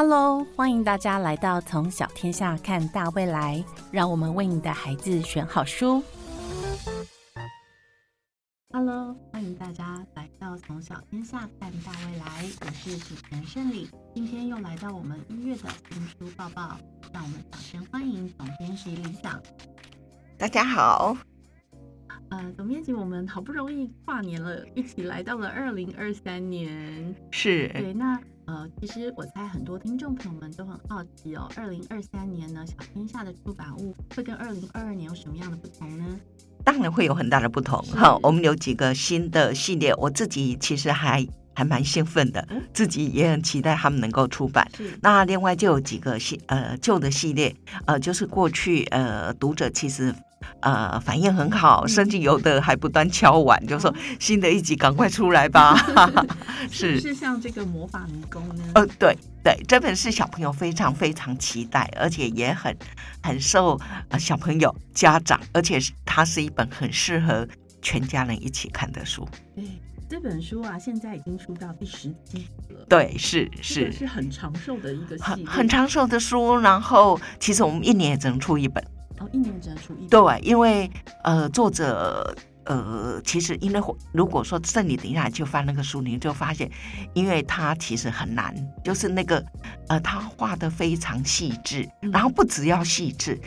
Hello，欢迎大家来到从小天下看大未来，让我们为你的孩子选好书。Hello，欢迎大家来到从小天下看大未来，我是主持人胜利，今天又来到我们一月的新书报报，让我们掌声欢迎总编辑李想。大家好。呃，总编辑，我们好不容易跨年了，一起来到了二零二三年。是。对，那呃，其实我猜很多听众朋友们都很好奇哦，二零二三年呢，小天下的出版物会跟二零二二年有什么样的不同呢？当然会有很大的不同哈。我们有几个新的系列，我自己其实还还蛮兴奋的，自己也很期待他们能够出版。那另外就有几个系呃旧的系列，呃，就是过去呃读者其实。呃，反应很好，甚至有的还不断敲碗，就说新的一集赶快出来吧。是是像这个魔法迷宫呢？呃，对对，这本是小朋友非常非常期待，而且也很很受呃小朋友家长，而且是它是一本很适合全家人一起看的书。对，这本书啊，现在已经出到第十集了。对，是是是很长寿的一个很很长寿的书。然后，其实我们一年也只能出一本。哦，一年只能出一对，因为呃，作者呃，其实因为如果说这里等一下去翻那个书，你就发现，因为他其实很难，就是那个呃，他画的非常细致，然后不只要细致，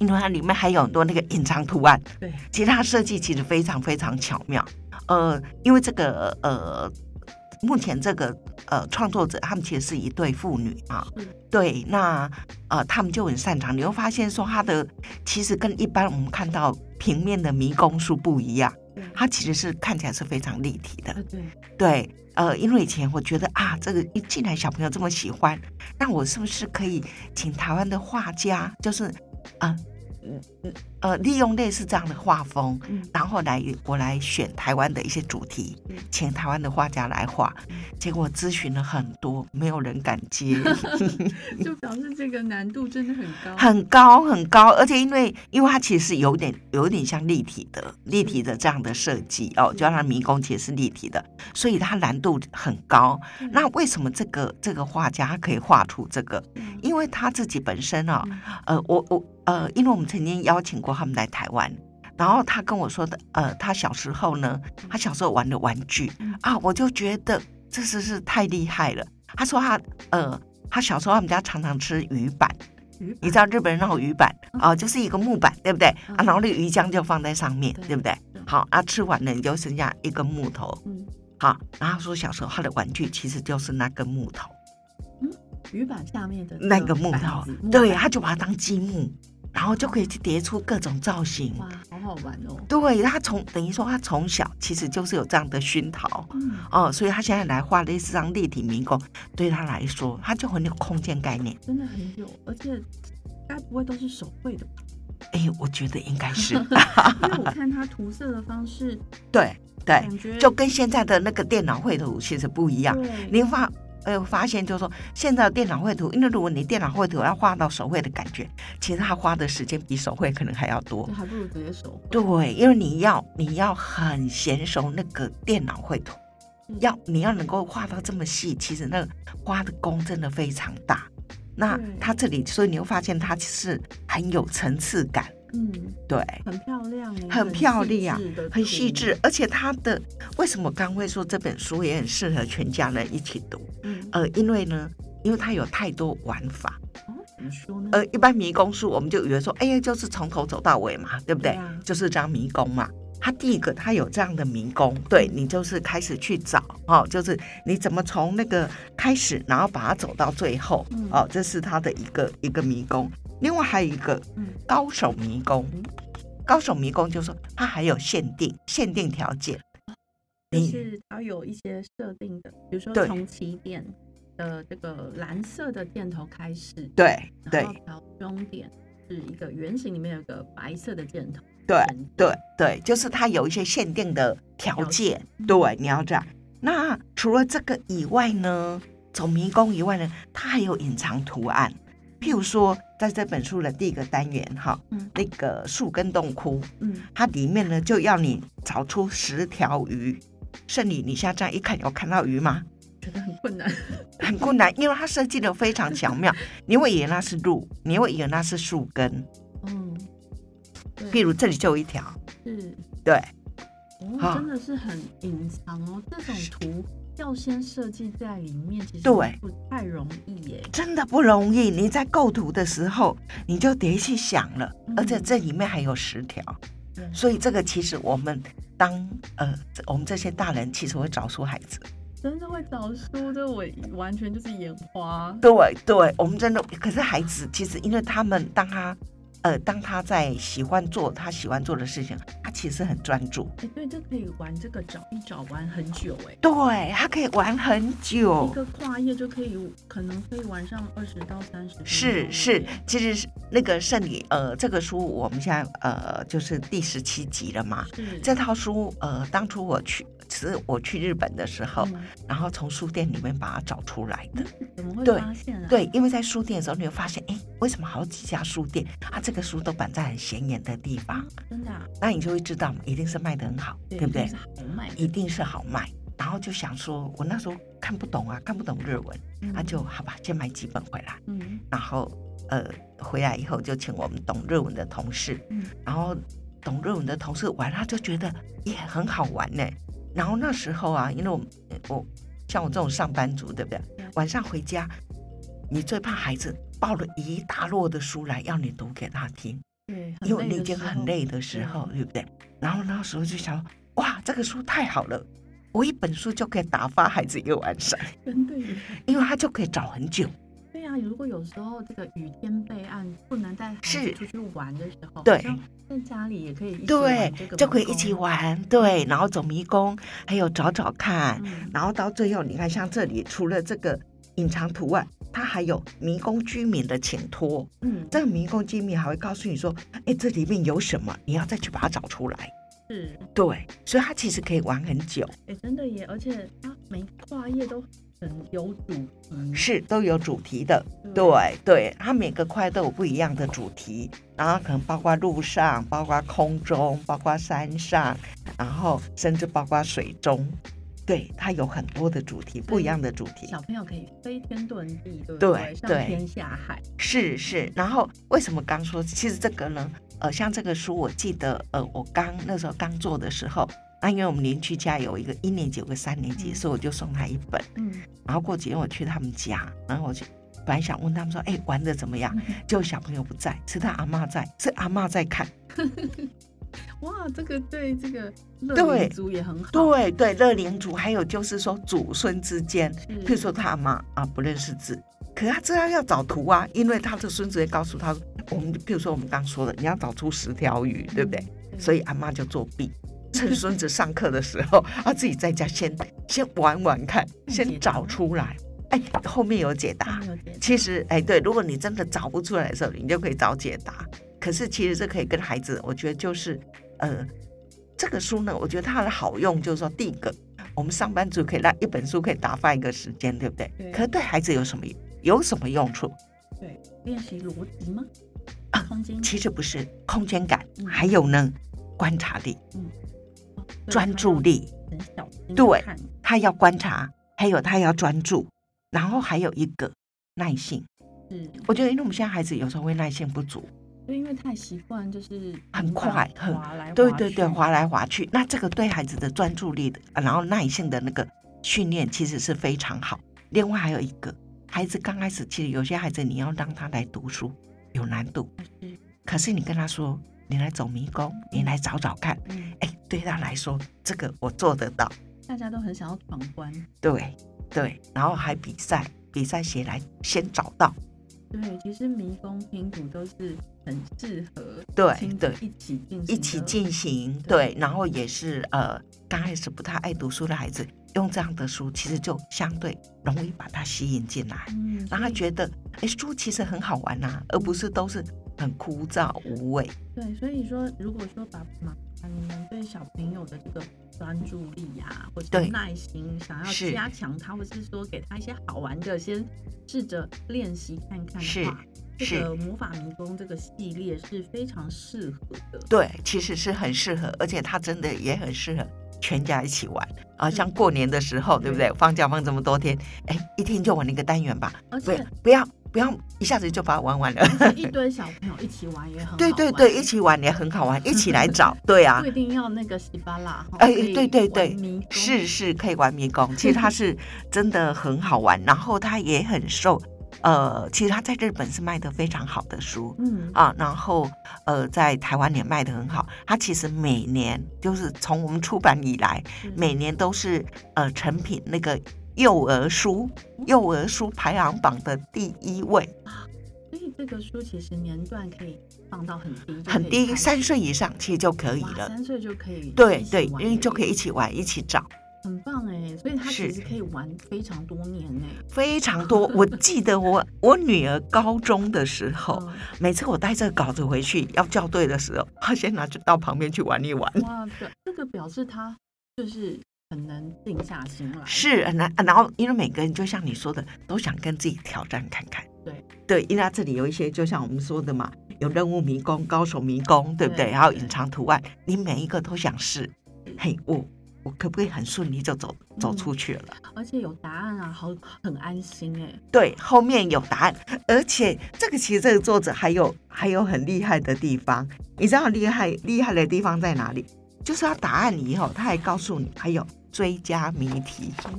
因为它里面还有很多那个隐藏图案，对，其他设计其实非常非常巧妙，呃，因为这个呃。目前这个呃创作者，他们其实是一对父女啊，对，那呃他们就很擅长。你会发现说，他的其实跟一般我们看到平面的迷宫书不一样，它其实是看起来是非常立体的。对对，呃，因为以前我觉得啊，这个一进来小朋友这么喜欢，那我是不是可以请台湾的画家，就是啊。嗯嗯呃，利用类似这样的画风，然后来我来选台湾的一些主题，请台湾的画家来画，结果咨询了很多，没有人敢接 就表示这个难度真的很高，很高很高，而且因为因为它其实是有点有点像立体的立体的这样的设计哦，就让迷宫其实是立体的，所以它难度很高。那为什么这个这个画家可以画出这个？因为他自己本身啊，呃，我我。呃，因为我们曾经邀请过他们来台湾，然后他跟我说的，呃，他小时候呢，他小时候玩的玩具啊，我就觉得这是是太厉害了。他说他，呃，他小时候他们家常常吃鱼板，你知道日本人那种鱼板啊，就是一个木板，对不对？啊，然后那个鱼浆就放在上面，对。不对？好，啊，吃完了你就剩下一根木头，好，然后说小时候他的玩具其实就是那根木头，嗯，鱼板下面的那个木头，对，他就把它当积木。然后就可以去叠出各种造型，哇，好好玩哦！对他从等于说他从小其实就是有这样的熏陶，嗯哦，所以他现在来画类似这样立体迷宫，对他来说他就很有空间概念，真的很有，而且该不会都是手绘的吧？哎，我觉得应该是，因为我看他涂色的方式，对 对，就跟现在的那个电脑绘图其实不一样，您画。哎，我发现就是说，现在的电脑绘图，因为如果你电脑绘图要画到手绘的感觉，其实它花的时间比手绘可能还要多，还不如直接手。对，因为你要你要很娴熟那个电脑绘图，要你要能够画到这么细，其实那个花的功真的非常大。那它这里，所以你会发现它是很有层次感。嗯，对，很漂亮，很漂亮，很细致，而且它的为什么刚会说这本书也很适合全家人一起读？嗯，呃，因为呢，因为它有太多玩法。哦，怎么说呢？呃，一般迷宫书我们就以为说，哎呀，就是从头走到尾嘛，对不对？就是这样迷宫嘛。它第一个，它有这样的迷宫，对你就是开始去找哦，就是你怎么从那个开始，然后把它走到最后，哦，这是它的一个一个迷宫。另外还有一个高手迷宫，高手迷宫就是说它还有限定限定条件，就是它有一些设定的，比如说从起点的这个蓝色的箭头开始，对对，然后终点是一个圆形，里面有个白色的箭头，对对对，就是它有一些限定的条件，对，你要这样。那除了这个以外呢，走迷宫以外呢，它还有隐藏图案。譬如说，在这本书的第一个单元，哈，那个树根洞窟，嗯，它里面呢就要你找出十条鱼。胜利，你现在这样一看，有看到鱼吗？觉得很困难。很困难，因为它设计的非常巧妙。你会以为那是路，你会以为那是树根。嗯，对譬如这里就有一条，是对，哦，啊真的是很隐藏哦。这种图要先设计在里面，其实对不太容易耶。真的不容易。你在构图的时候，你就得去想了，嗯而且这里面还有十条，对所以这个其实我们当呃，我们这些大人其实会找出孩子。真的会找书，这我完全就是眼花。对对，我们真的，可是孩子其实因为他们当他呃当他在喜欢做他喜欢做的事情，他其实很专注，哎，对，这可以玩这个找一找玩很久哎。对他可以玩很久一。个跨页就可以，可能可以玩上二十到三十是是，其实是那个圣女呃这个书我们现在呃就是第十七集了嘛。是这套书呃当初我去是我去日本的时候，嗯然后从书店里面把它找出来的。怎么会发现啊？对，因为在书店的时候，你会发现，哎，为什么好几家书店，啊这个书都摆在很显眼的地方啊，，真的啊，那你就会知道，一定是卖的很好，对不对一定是？好卖，一定是好卖。然后就想说，我那时候看不懂啊，看不懂日文，嗯那就好吧，先买几本回来。嗯然后呃，回来以后就请我们懂日文的同事，嗯然后懂日文的同事玩，他就觉得也很好玩呢。然后那时候啊，因为我我像我这种上班族，对不对对？晚上回家，你最怕孩子抱了一大摞的书来要你读给他听，对，因为你已经很累的时候，对对不对？然后那时候就想，哇，这个书太好了，我一本书就可以打发孩子一个晚上，真的耶。因为他就可以找很久。对啊，如果有时候这个雨天备案不能带孩子出去玩的时候，对在家里也可以一起对就可以一起。玩，对，然后走迷宫，还有找找看，嗯，然后到最后，你看像这里除了这个隐藏图案，它还有迷宫居民的请托。嗯，这个迷宫居民还会告诉你说，哎，这里面有什么，你要再去把它找出来。是，对，所以它其实可以玩很久，哎，真的耶，而且它每跨页都很有主题，是都有主题的。对对，它每个块都有不一样的主题，然后可能包括路上，包括空中，包括山上，然后甚至包括水中。对，它有很多的主题，不一样的主题。小朋友可以飞天遁地，对不对对上天下海，是是，然后为什么刚说？其实这个呢，呃，像这个书，我记得，呃，我刚那时候刚做的时候，那因为我们邻居家有一个一年级，有个三年级，嗯所以我就送他一本。嗯，然后过几天我去他们家，然后我就，本来想问他们说，哎，玩的怎么样？结果小朋友不在，是他阿妈在，是阿妈在看。哇，这个对这个乐对民族也很好，对对，乐龄族，还有就是说祖孙之间，是，譬如说他阿妈啊不认识字，可是他知道要找图啊，因为他的孙子会告诉他，我们譬如说我们刚说的，你要找出十条鱼，对不对？嗯？所以阿妈就作弊，趁孙子上课的时候，他自己在家先先玩玩看，先找出来。哎，后面有解答他没。有解其实，哎，对，如果你真的找不出来的时候，你就可以找解答。可是其实这可以跟孩子，我觉得就是，呃，这个书呢，我觉得它的好用就是说，第一个，我们上班族可以让一本书可以打发一个时间，对不对？对可是对孩子有什么有什么用处？对练习逻辑吗？啊空间其实不是空间感，嗯还有呢，观察力、嗯专注力。很小心对，他要观察，还有他要专注，然后还有一个耐性。嗯，我觉得，因为我们现在孩子有时候会耐性不足，就因为太习惯就是很快很滑来滑对对对，去滑来滑去，那这个对孩子的专注力然后耐性的那个训练其实是非常好。另外还有一个，孩子刚开始其实有些孩子你要让他来读书有难度，是。可是你跟他说，你来走迷宫，你来找找看，嗯，哎，对他来说这个我做得到，大家都很想要闯关，对对，然后还比赛，比赛谁来先找到，对，其实迷宫拼图都是很适合对对。一起进行一起进行，对对，然后也是呃，刚开始不太爱读书的孩子，用这样的书，其实就相对容易把他吸引进来，嗯，让他觉得，哎，书其实很好玩呐、而不是都是很枯燥无味。对，所以说，如果说爸爸妈妈你们对小朋友的这个专注力呀、或者耐心，想要加强他，或是说给他一些好玩的，先试着练习看看是的话，这是个魔法迷宫这个系列是非常适合的。对，其实是很适合，而且它真的也很适合全家一起玩啊，像过年的时候，对不对？放假放这么多天，哎，一天就玩一个单元吧，而且不要不要一下子就把它玩完了。一 堆小朋友一起玩也很好对对玩对，一起玩也很好玩，一起来找，对啊不，一定要那个西巴拉，哎对对对是是可以玩迷宫，其实它是真的很好玩，然后它也很受，呃，其实他在日本是卖的非常好的书。嗯啊，然后呃，在台湾也卖得很好。他其实每年就是从我们出版以来，是每年都是呃成品那个幼儿书幼儿书排行榜的第一位，所以这个书其实年段可以放到很低，很低，三岁以上其实就可以了。三岁就可以对对，因为就可以一起玩，一起找，很棒哎，所以它其是实可以玩非常多年呢。非常多。我记得我我女儿高中的时候，嗯每次我带这个稿子回去要校对的时候，她先拿去到旁边去玩一玩。哇，塞这个表示他就是很能静下心来，是很难，然后因为每个人就像你说的，都想跟自己挑战看看。对对，因为它这里有一些，就像我们说的嘛，有任务迷宫、高手迷宫，对不对？对对还有隐藏图案，你每一个都想试。嘿，我我可不可以很顺利就走走嗯出去了？而且有答案啊，好很安心哎。对，后面有答案，而且这个其实这个作者还有还有很厉害的地方，你知道厉害厉害的地方在哪里？就是他答案以后，他还告诉你还有追加谜题。哦，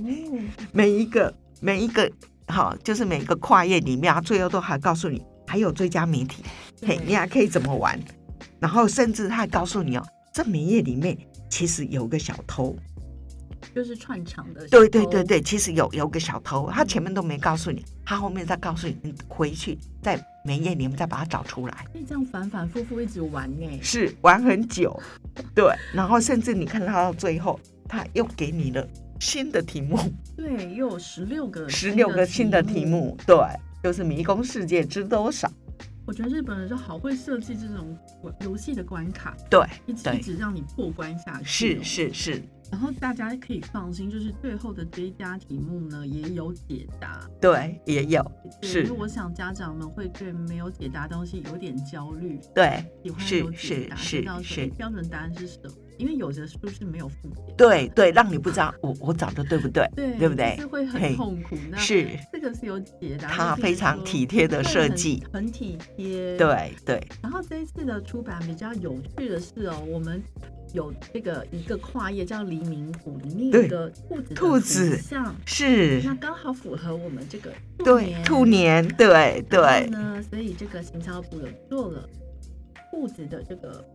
每一个每一个好，就是每一个跨页里面，它最后都还告诉你还有追加谜题，嘿，你还可以怎么玩，然后甚至他还告诉你哦，这每页里面其实有个小偷，就是串场的。对对对，对，其实有有个小偷，他前面都没告诉你，他后面再告诉你，你回去在每页里面再把它找出来，可以这样反反复复一直玩哎。是玩很久，对，然后甚至你看他到最后，他又给你了新的题目。对，又有十六个十六个新的题。目，对，就是迷宫世界知多少？我觉得日本人就好会设计这种游戏的关卡，对，一直一直让你破关下去。是。是是，然后大家可以放心，就是最后的追加题目呢也有解答。对，也有，对是因为我想家长们会对没有解答东西有点焦虑，对，喜欢有解答，知道标准答案是什么。因为有的书是没有附解，对对，让你不知道我我找的对不对，对对不对是会嘿很痛苦。那是这个是有解答，它非常说体贴的设计，很体贴。。对对然后这一次的出版比较有趣的是哦，我们有这个一个跨页叫黎明谱，里面有一个兔子兔子像，是，那刚好符合我们这个对兔年，对然后对呢，所以这个行销部有做了兔子的这个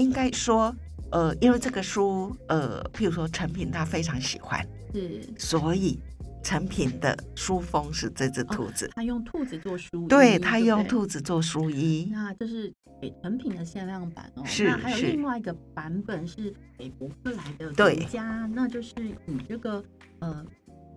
应该说，呃，因为这个书，呃，譬如说陈品他非常喜欢，是。所以陈品的书封是这只兔子，他用兔子做书衣，对他用兔子做书衣，那这是给成品的限量版哦。是那还有另外一个版本是给伯克莱的对独家，那就是以这个呃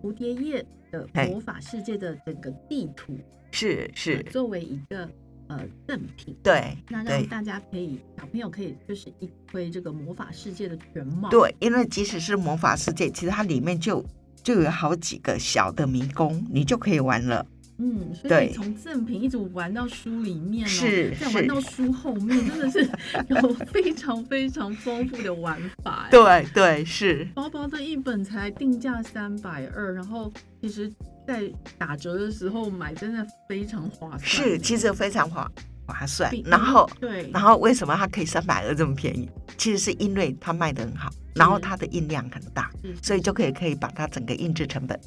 蝴蝶叶的魔法世界的整个地图，是是。呃，作为一个呃赠品。对那让大家可以小朋友可以就是一窥这个魔法世界的全貌。对，因为即使是魔法世界，其实它里面就就有好几个小的迷宫，你就可以玩了。嗯，所以对从赠品一直玩到书里面哦，再玩到书后面，真的是 有非常非常丰富的玩法。，对对是，薄薄的一本才定价三百二，然后其实在打折的时候买真的非常划算。是，其实非常划划算。然后对，然后为什么它可以三百二这么便宜？其实是因为它卖的很好，然后它的印量很大，所以就可以可以把它整个印制成本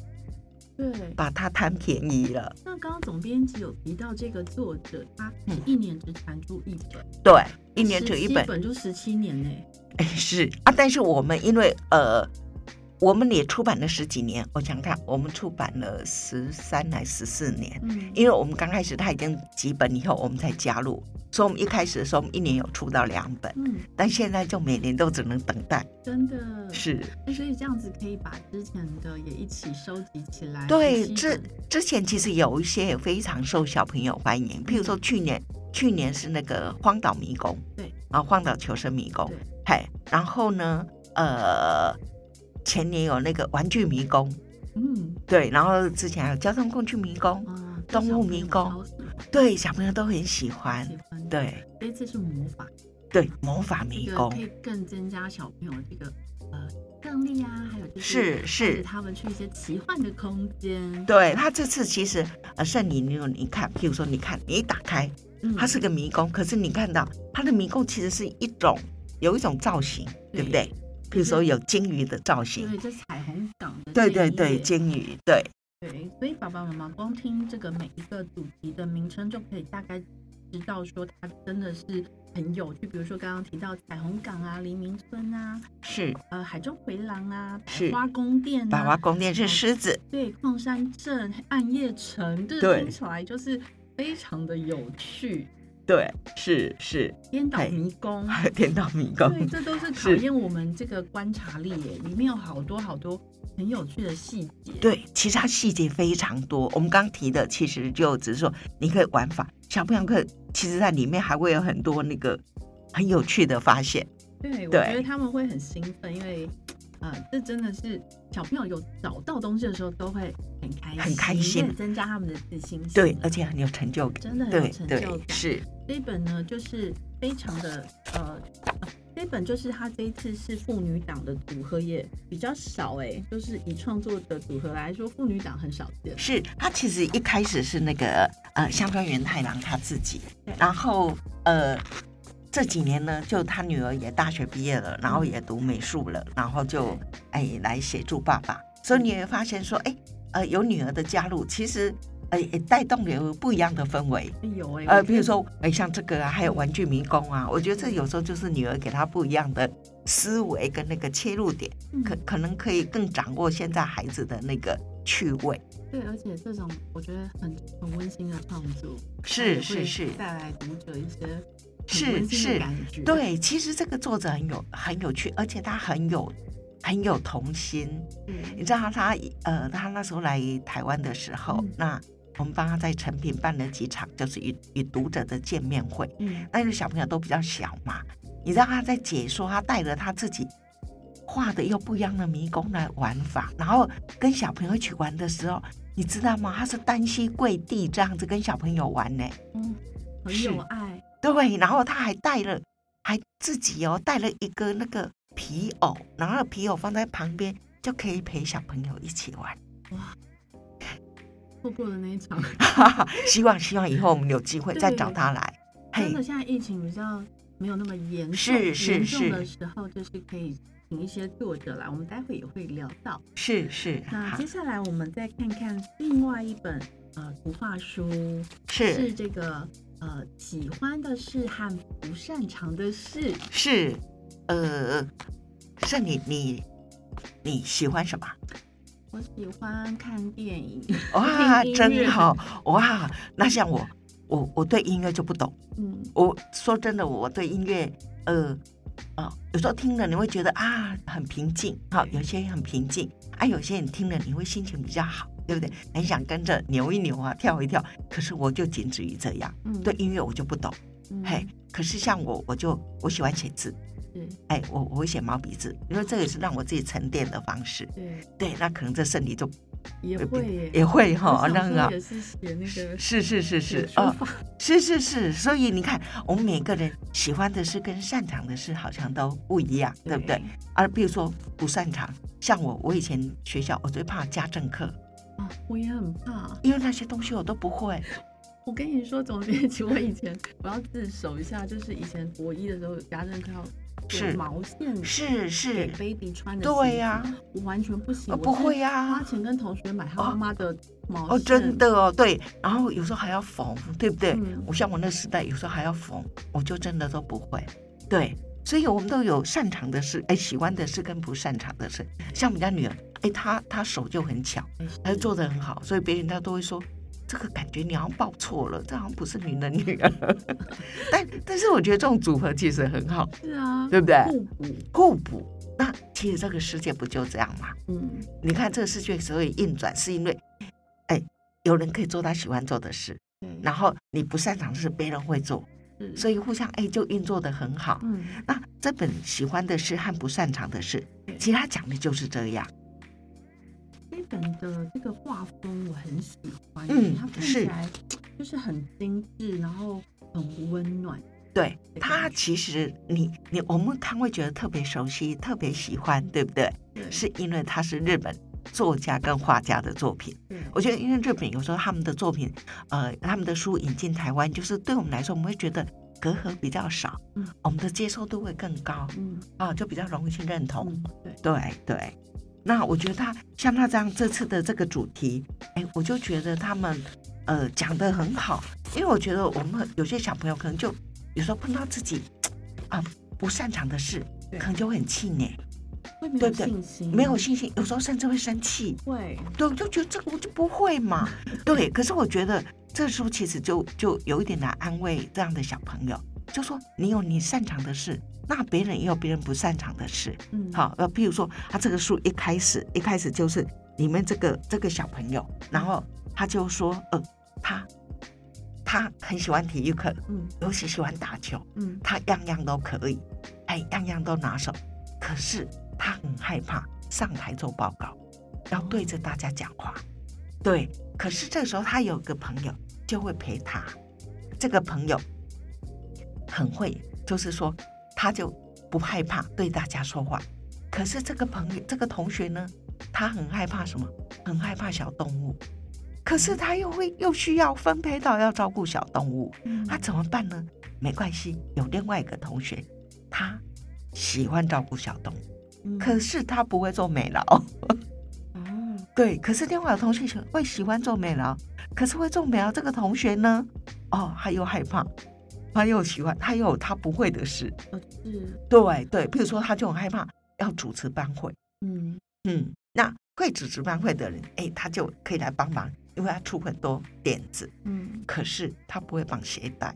对。把它贪便宜了。那刚刚总编辑有提到这个作者，他嗯一年只产出一本，对，一年只有一本，本就十七年呢。哎是啊。但是我们因为呃。我们也出版了十几年，我想看，我们出版了十三还十四年，嗯，因为我们刚开始它已经几本以后，我们才加入，所以我们一开始的时候，我们一年有出到两本，嗯，但现在就每年都只能等待。真的。是，哎所以这样子可以把之前的也一起收集起来。对，之之前其实有一些也非常受小朋友欢迎，譬如说去年，去年是那个荒岛迷宫，对，啊，荒岛求生迷宫。对，嘿，然后呢，呃，前年有那个玩具迷宫，嗯。对，然后之前还有交通工具迷宫，啊，动物迷宫。对，小朋友都很喜欢喜，欢。，对。这次是魔法。对，魔法迷宫。可，以更增加小朋友这个呃胜利啊，还有就是是是。他们去一些奇幻的空间。对他这次其实呃，圣灵，你你看，譬如说，你看，你一打开，嗯。它是个迷宫，可是你看到它的迷宫其实是一种有一种造型，对不对？譬如说有鲸鱼的造型，对，这彩虹港的对对对，页。鲸鱼，对。对，所以爸爸妈妈光听这个每一个主题的名称，就可以大概知道说它真的是很有趣。比如说刚刚提到彩虹港啊、黎明村啊、是。呃海中回廊啊、是百花宫殿百花啊，宫殿是狮子，对，矿山镇、暗夜城，这对。听起来就是非常的有趣。对，是是，颠倒迷宫，颠倒迷宫对，这都是考验我们这个观察力耶。里面有好多好多很有趣的细节。对，其实它细节非常多。我们刚提的其实就只是说，你可以玩法，小朋友可以其实在里面还会有很多那个很有趣的发现。对，我觉得他们会很兴奋，因为呃，这真的是小朋友有找到东西的时候都会很开心，很开心也增加他们的自信心。对，而且很有成就感。真的很有对对成就感。是，这一本呢，就是非常的呃。呃这一本就是他这一次是妇女党的组合也比较少哎，就是以创作的组合来说，妇女党很少见。是他其实一开始是那个呃香川元太郎他自己，然后呃这几年呢，就他女儿也大学毕业了，然后也读美术了，然后就哎来协助爸爸，所以你也会发现说，哎呃有女儿的加入，其实呃也带动了有不一样的氛围。有哎，呃，比如说，哎，像这个啊，还有玩具迷宫啊，我觉得这有时候就是女儿给她不一样的思维跟那个切入点，嗯可可能可以更掌握现在孩子的那个趣味。对，而且这种我觉得很很温馨的创作，是是是带来读者一些是是的感觉。对，其实这个作者很有很有趣，而且他很有很有童心。你，知道他呃，他那时候来台湾的时候，嗯那我们帮他在成品办了几场，就是与与读者的见面会。嗯，那个小朋友都比较小嘛，你知道他在解说，他带着他自己画的又不一样的迷宫来玩法，然后跟小朋友一起玩的时候，你知道吗？他是单膝跪地这样子跟小朋友玩呢。嗯，很有爱，对，然后他还带了，还自己哦带了一个那个皮偶，然后皮偶放在旁边，就可以陪小朋友一起玩。错过了那一场。希望希望以后我们有机会再找他来。真的，现在疫情比较没有那么严重，是是严重是的时候，就是可以请一些作者来，我们待会也会聊到。是是那接下来我们再看看另外一本呃图画书，是是这个呃喜欢的事和不擅长的事。是，呃，是你你你喜欢什么？我喜欢看电影，哇，真好哇！那像我，我我对音乐就不懂。嗯，我说真的，我对音乐，呃，哦，有时候听了你会觉得啊很平静，好，有些很平静，啊，有些你听了你会心情比较好，对不对？很想跟着扭一扭啊，跳一跳。可是我就仅止于这样，嗯对，音乐我就不懂。嗯嘿，可是像我，我就我喜欢写字，是，哎，我我会写毛笔字，因为这也是让我自己沉淀的方式。对，对，那可能这身体就也会，也会哈，那个也是写那个是是是是书哦，是是是，所以你看，我们每个人喜欢的事跟擅长的事好像都不一样，对不对？？而比如说不擅长，像我，我以前学校我最怕家政课，啊，我也很怕。因为那些东西我都不会。我跟你说，总编辑，我以前我要自首一下，就是以前国一的时候，家政课是毛线是给是，baby 穿的，对呀、我完全不行，呃不会呀，呀、花钱跟同学买他妈妈的毛线，哦，真的哦，对，然后有时候还要缝，对不对？嗯我像我那时代，有时候还要缝，我就真的都不会。对，所以我们都有擅长的事，哎，喜欢的事跟不擅长的事。像我们家女儿，哎，她她手就很巧，哎，她就做的很好，所以别人家都会说。这个感觉你好像报错了，这好像不是你的女儿。但但是我觉得这种组合其实很好，是啊，对不对？互补，互补。那其实这个世界不就这样吗？嗯，你看这个世界所以运转，是因为，哎，有人可以做他喜欢做的事，嗯，然后你不擅长的事别人会做，嗯所以互相哎就运作的很好。嗯，那这本喜欢的事和不擅长的事，其实他讲的就是这样。这本的这个画风我很喜欢，嗯它看是起来就是很精致，然后很温暖。对它其实你你我们看会觉得特别熟悉，特别喜欢，对不对？对是因为它是日本作家跟画家的作品。对我觉得因为日本有时候他们的作品，呃，他们的书引进台湾，就是对我们来说，我们会觉得隔阂比较少，嗯我们的接受度会更高嗯啊，就比较容易去认同。嗯对对对，那我觉得他像他这样这次的这个主题，哎，我就觉得他们呃讲的很好，因为我觉得我们有些小朋友可能就有时候碰到自己啊不擅长的事，可能就会很气馁，会没有对不对？没有信心，有时候甚至会生气。会。对，就觉得这个我就不会嘛。对，可是我觉得这书其实就就有一点来安慰这样的小朋友，就说你有你擅长的事，那别人也有别人不擅长的事。嗯。好，呃，譬如说他这个书一开始一开始就是里面这个这个小朋友，然后他就说，呃，他他很喜欢体育课，嗯。尤其喜欢打球，嗯。他样样都可以，哎，样样都拿手，可是他很害怕上台做报告，要对着大家讲话。对，可是这时候他有个朋友就会陪他，这个朋友很会，就是说他就不害怕对大家说话。可是这个朋友，这个同学呢，他很害怕什么？很害怕小动物。可是他又会又需要分配到要照顾小动物，嗯那怎么办呢？没关系，有另外一个同学，他喜欢照顾小动物，嗯可是他不会做美劳。哦 对，可是另外有同学会喜欢做美劳，可是会做美劳这个同学呢，哦，他又害怕，他又喜欢，他又有他不会的事。呃是。对对，比如说他就很害怕要主持班会，嗯。嗯，那会主持班会的人，哎，他就可以来帮忙，因为他出很多点子，嗯。可是他不会绑鞋带。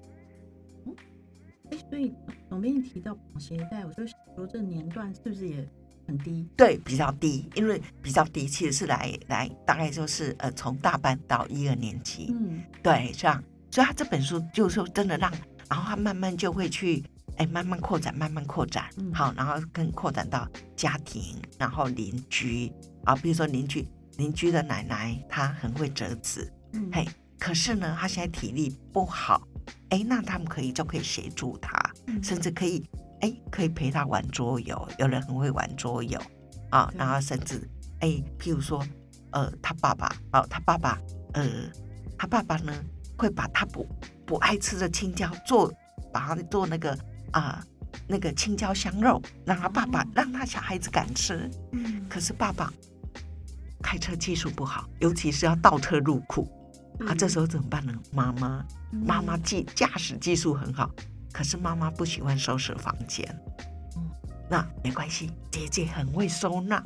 哎，所以总编辑提到绑鞋带，我就想说这年段是不是也很低？对，比较低，因为比较低，其实是来来大概就是呃从大班到一二年级，嗯。对，这样，所以他这本书就是说真的让，然后他慢慢就会去，哎，慢慢扩展，慢慢扩展，嗯。好，然后更扩展到家庭，然后邻居。啊，比如说邻居邻居的奶奶，她很会折纸，嗯。嘿，可是呢，她现在体力不好，哎，那他们可以就可以协助她，嗯。甚至可以，哎，可以陪她玩桌游，有人很会玩桌游啊，然后甚至，哎，譬如说，呃，他爸爸，哦，他爸爸，呃，他爸爸呢会把他不不爱吃的青椒做，把它做那个啊、那个青椒香肉，让他爸爸、哦让他小孩子敢吃，嗯。可是爸爸开车技术不好，尤其是要倒车入库，啊，这时候怎么办呢？妈妈妈妈技驾驶技术很好，可是妈妈不喜欢收拾房间。嗯那没关系，姐姐很会收纳，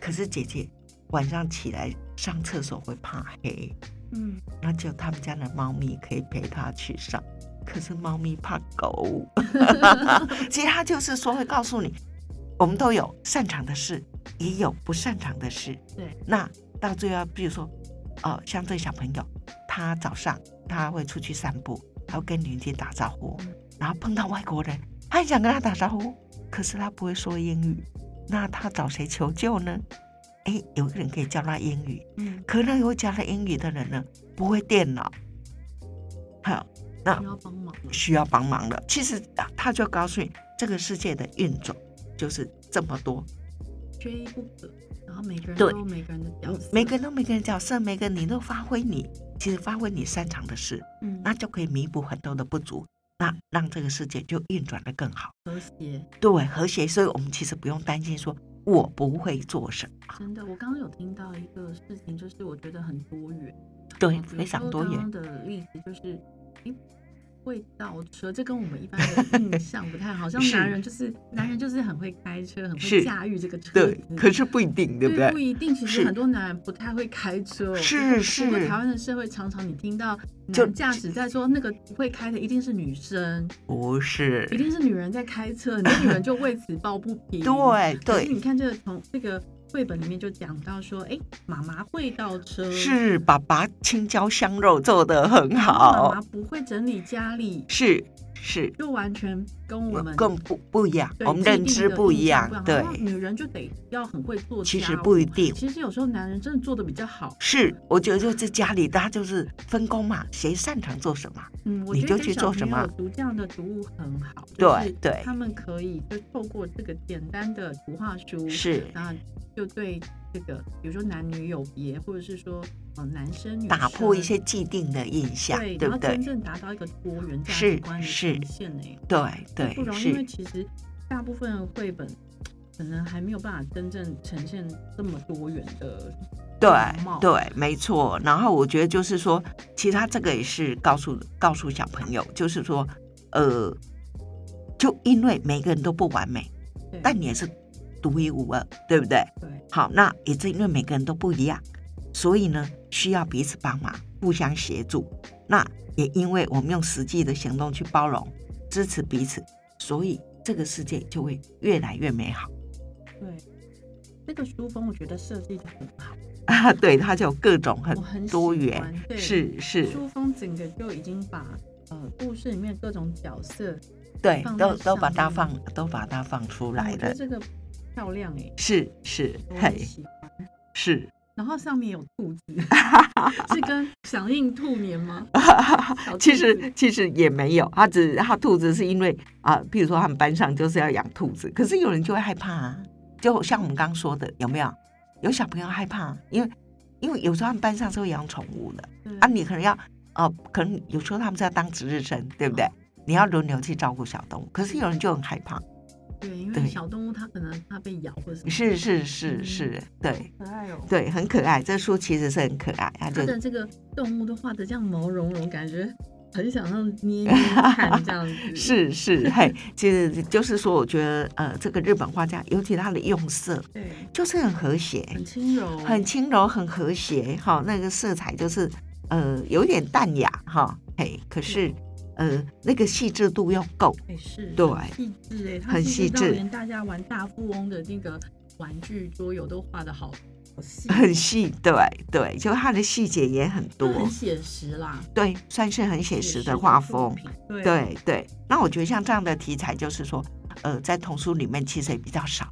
可是姐姐晚上起来上厕所会怕黑，嗯那就他们家的猫咪可以陪他去上，可是猫咪怕狗。其实他就是说会告诉你，我们都有擅长的事，也有不擅长的事。对，那到最后，比如说，哦，像这小朋友，他早上他会出去散步，他会跟邻居打招呼嗯，然后碰到外国人，他很想跟他打招呼，可是他不会说英语，那他找谁求救呢？哎，有个人可以教他英语，嗯可能有教他英语的人呢，不会电脑，好，那需要帮忙了，需要帮忙的。其实啊他就告诉你，这个世界的运转就是这么多，缺一不可。然后每个人都有每个人的角色，每个人都每个人角色，每个人你都发挥你，其实发挥你擅长的事，嗯那就可以弥补很多的不足，那让这个世界就运转的更好，和谐。对，和谐。所以我们其实不用担心说我不会做什么，真的，我刚刚有听到一个事情，就是我觉得很多元，对，哦比如非常多元说刚刚。的例子就是，诶，会倒车，这跟我们一般的印 象不太好，像男人就是男人就是很会开车，很会驾驭这个车对子。，可是不一定，对不对不对？一定。其实很多男人不太会开车哦。是是不过台湾的社会常常你听到就男驾驶在说那个不会开的一定是女生，不是一，定是女人在开车，很多女人就为此抱不平。对对，可是你看这个从这个绘本里面就讲到说，哎，妈妈会倒车，是爸爸青椒香肉做的很好。妈妈，不会整理家里，是是，就完全跟我们更不不一样，我们认知不一样，对，女人就得要很会做其实不一定。其实有时候男人真的做的比较好。是，我觉得就在家里，大家就是分工嘛，谁擅长做什么，嗯，你就去做什么读这样的读物很好，对就是对。他们可以就透过这个简单的图画书，是。那就对这个，比如说男女有别，或者是说呃男生女生打破一些既定的印象，对，对真？正达到一个多元价是值观的是呈现呢，对对不容易，因为，其实大部分绘本可能还没有办法真正呈现这么多元的对对，没错。然后我觉得就是说，其实他这个也是告诉告诉小朋友，就是说，呃，就因为每个人都不完美，但你也是独一无二，对不对？对。好，那也正因为每个人都不一样，所以呢，需要彼此帮忙，互相协助。那也因为我们用实际的行动去包容、支持彼此，所以这个世界就会越来越美好。对，这个书封我觉得设计的很好，啊！对，它就有各种很多元。是是，书封整个就已经把呃故事里面各种角色对，都都把它放都把它放出来了，我觉得这个漂亮哎，是是，很嘿，喜欢。是。然后上面有兔子，是跟响应兔年吗？小兔其子实其实也没有，他只他兔子是因为啊，譬如说他们班上就是要养兔子，可是有人就会害怕啊，就像我们刚刚说的，有没有？有小朋友害怕，因为因为有时候他们班上是会养宠物的对啊，你可能要呃，可能有时候他们是要当值日生，对不对？你要轮流去照顾小动物，可是有人就很害怕，对，因为小动物它可能怕被咬或者是是是嗯是，对可爱哦。对，很可爱，这书其实是很可爱，它就它的这个动物都画的这样毛茸茸，感觉很想让捏捏看这样子。是是，嘿，其实就是说，我觉得呃，这个日本画家，尤其他的用色，对，就是很和谐，很轻柔，很轻柔，很和谐，哈，那个色彩就是呃有点淡雅，哈，嘿，可是呃那个细致度要够，哎是，对。很细致哎，它很细致连大家玩大富翁的那个玩具桌游都画的好很细，对对，就它的细节也很多，很写实啦，对，算是很写实的画作风，对。对。那我觉得像这样的题材，就是说，呃，在童书里面其实也比较少。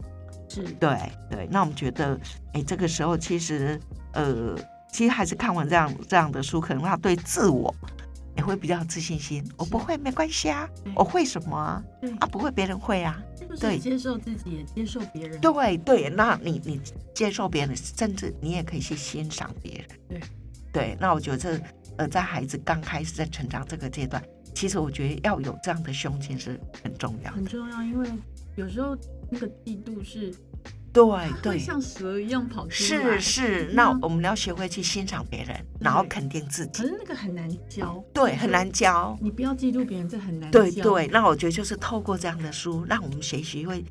是，对对，那我们觉得，哎，这个时候其实，呃，其实还是看完这样这样的书，可能他对自我也会比较有自信心。我不会没关系啊，我会什么啊？啊，不会别人会啊。对接受自己，也接受别人，对对，那你你接受别人，甚至你也可以去欣赏别人。对对，那我觉得这呃，在孩子刚开始在成长这个阶段，其实我觉得要有这样的胸襟是很重要的。很重要，因为有时候那个嫉妒是对会对。像蛇一样跑出是来，是，那嗯我们要学会去欣赏别人，然后肯定自己。可是那个很难教，对，很难教。你不要嫉妒别人，这很难教对对，那我觉得就是透过这样的书，让我们学习会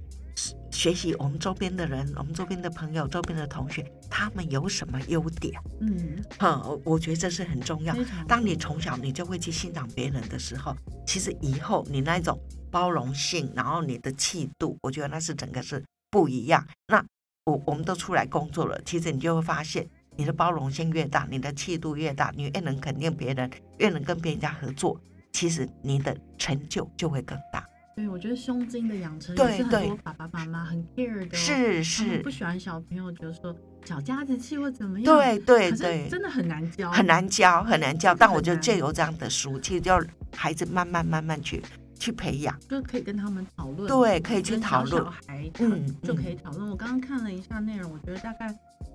学习我们周边的人、我们周边的朋友、周边的同学，他们有什么优点。嗯，哈、我我觉得这是很重要。当你从小你就会去欣赏别人的时候，其实以后你那一种包容性，然后你的气度，我觉得那是整个是不一样。那我我们都出来工作了，其实你就会发现，你的包容性越大，你的气度越大，你越能肯定别人，越能跟别人家合作，其实你的成就就会更大。对，我觉得胸襟的养成对也是很多爸爸妈妈很 care 的、哦，是是不，喜欢小朋友，就是说小家子气或怎么样，对对对，真的很难教，很难教，很难教。但我觉得借由这样的书，其实就要孩子慢慢慢慢去去培养。就可以跟他们讨论，对可以去讨论小小孩嗯就可以嗯讨论。我刚刚看了一下内容，我觉得大概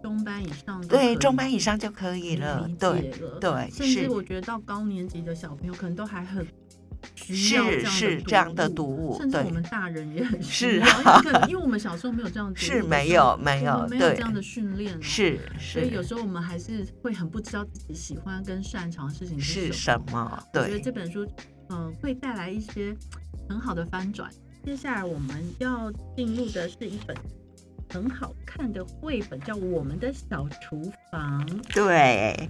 中班以上都可对，中班以上就可以了理。对解了，对，甚至我觉得到高年级的小朋友可能都还很需要是是这样的读物，甚至我们大人也很需是要，因为我们小时候没有这样的读物是没有没有没有这样的训练哦，是所以有时候我们还是会很不知道自己喜欢跟擅长的事情是什么。对？我觉得对这本书，嗯、会带来一些很好的翻转。接下来我们要进入的是一本很好看的绘本，叫《我们的小厨房》。对。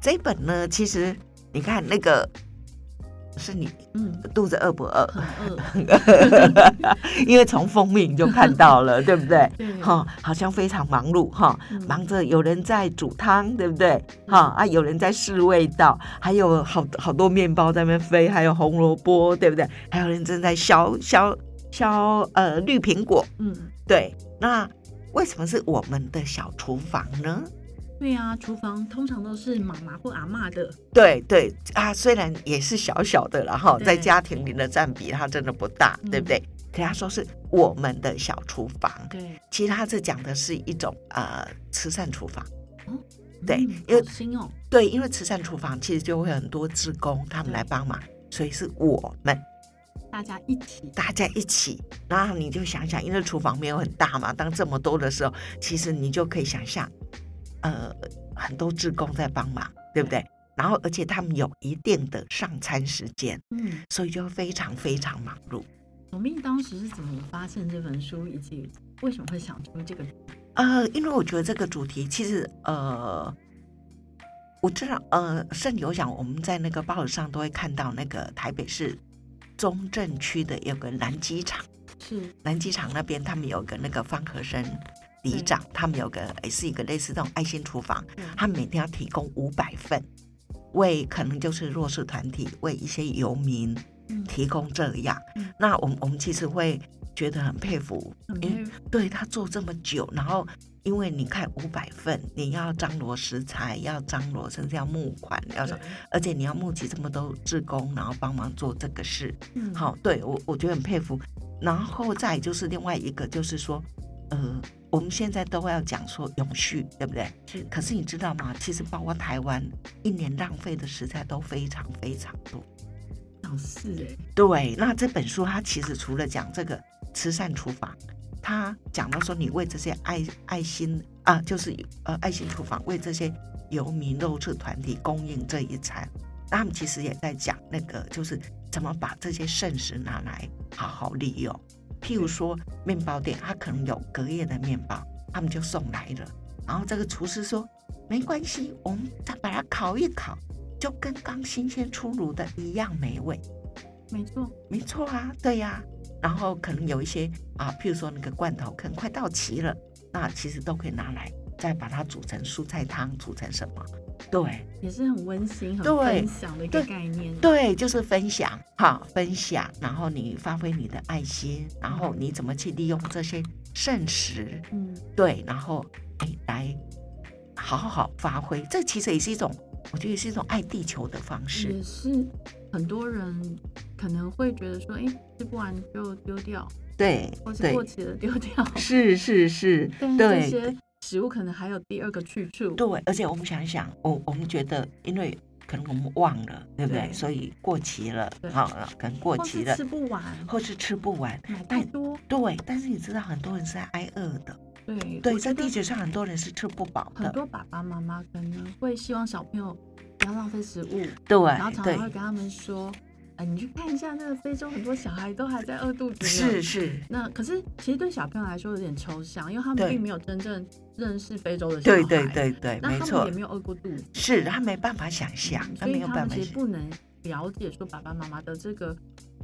这本呢，其实你看那个是你嗯，肚子饿不饿？很饿，因为从封面就看到了，对不对？对，哈，好像非常忙碌哈，嗯忙着有人在煮汤，对不对？哈啊，有人在试味道，还有好好多面包在那边飞，还有红萝卜，对不对？还有人正在削削削呃绿苹果，嗯，对。那为什么是我们的小厨房呢？对呀、厨房通常都是妈妈或阿妈的，对对啊，虽然也是小小的了哈，对在家庭里的占比它真的不大，嗯对不对？可他说是我们的小厨房，对，其实他这讲的是一种呃慈善厨房。对嗯因为哦，对，因为慈善厨房其实就会很多职工他们对来帮忙，所以是我们大家一起，大家一起。然后你就想想，因为厨房没有很大嘛，当这么多的时候，其实你就可以想象，呃，很多职工在帮忙，对不对？然后而且他们有一定的上餐时间，嗯，所以就非常非常忙碌。我命当时是怎么发现这本书，以及为什么会想出这个？呃，因为我觉得这个主题其实呃，我知道呃，甚至有讲我们在那个报纸上都会看到那个台北市中正区的有个南机场，是，南机场那边他们有个那个方和生里长，他们有个也是一个类似这种爱心厨房，他们每天要提供五百份，为可能就是弱势团体，为一些游民嗯，提供这样。嗯那我们我们其实会觉得很佩服，因为对他做这么久，然后因为你看五百份，你要张罗食材，要张罗，甚至要募款，要什么，而且你要募集这么多志工，然后帮忙做这个事。嗯，好，对我我觉得很佩服。然后再就是另外一个，就是说，呃，我们现在都要讲说永续，对不对？是，可是你知道吗？其实包括台湾一年浪费的食材都非常非常多。哦是哎，对，那这本书它其实除了讲这个慈善厨房，它讲到说你为这些爱爱心啊，就是呃爱心厨房为这些游民弱势团体供应这一餐，那他们其实也在讲那个就是怎么把这些剩食拿来好好利用。譬如说面包店，它可能有隔夜的面包，他们就送来了，然后这个厨师说没关系，我们再把它烤一烤，就跟刚新鲜出炉的一样美味。没错，没错啊，对呀、然后可能有一些啊，譬如说那个罐头可能快到期了，那其实都可以拿来再把它煮成蔬菜汤，煮成什么？对也是很温馨、很分享的一个概念。对，就是分享哈，分享，然后你发挥你的爱心，然后你怎么去利用这些剩食，嗯，对，然后哎来好好发挥，这其实也是一种，我觉得也是一种爱地球的方式。也是很多人可能会觉得说，哎，吃不完就丢掉，对或是过，期了丢掉。是是是，但是这对些食物可能还有第二个去处。对，而且我们想一想，我我们觉得，因为可能我们忘了，对不对？对所以过期了对，好、可能过期了，吃不完，或是吃不完。买太多。对，但是你知道，很多人是在挨饿的。对对，在地球上很多人是吃不饱的。很多爸爸妈妈可能会希望小朋友不要浪费食物，对然后常常会跟他们说，哎，你去看一下那个非洲很多小孩都还在饿肚子。是是，那可是其实对小朋友来说有点抽象，因为他们并没有真正认识非洲的小孩。对对对对，没错那他们也，没有饿过肚子，是他没办法想象，他没所以他们有办法，其实不能了解说爸爸妈妈的这个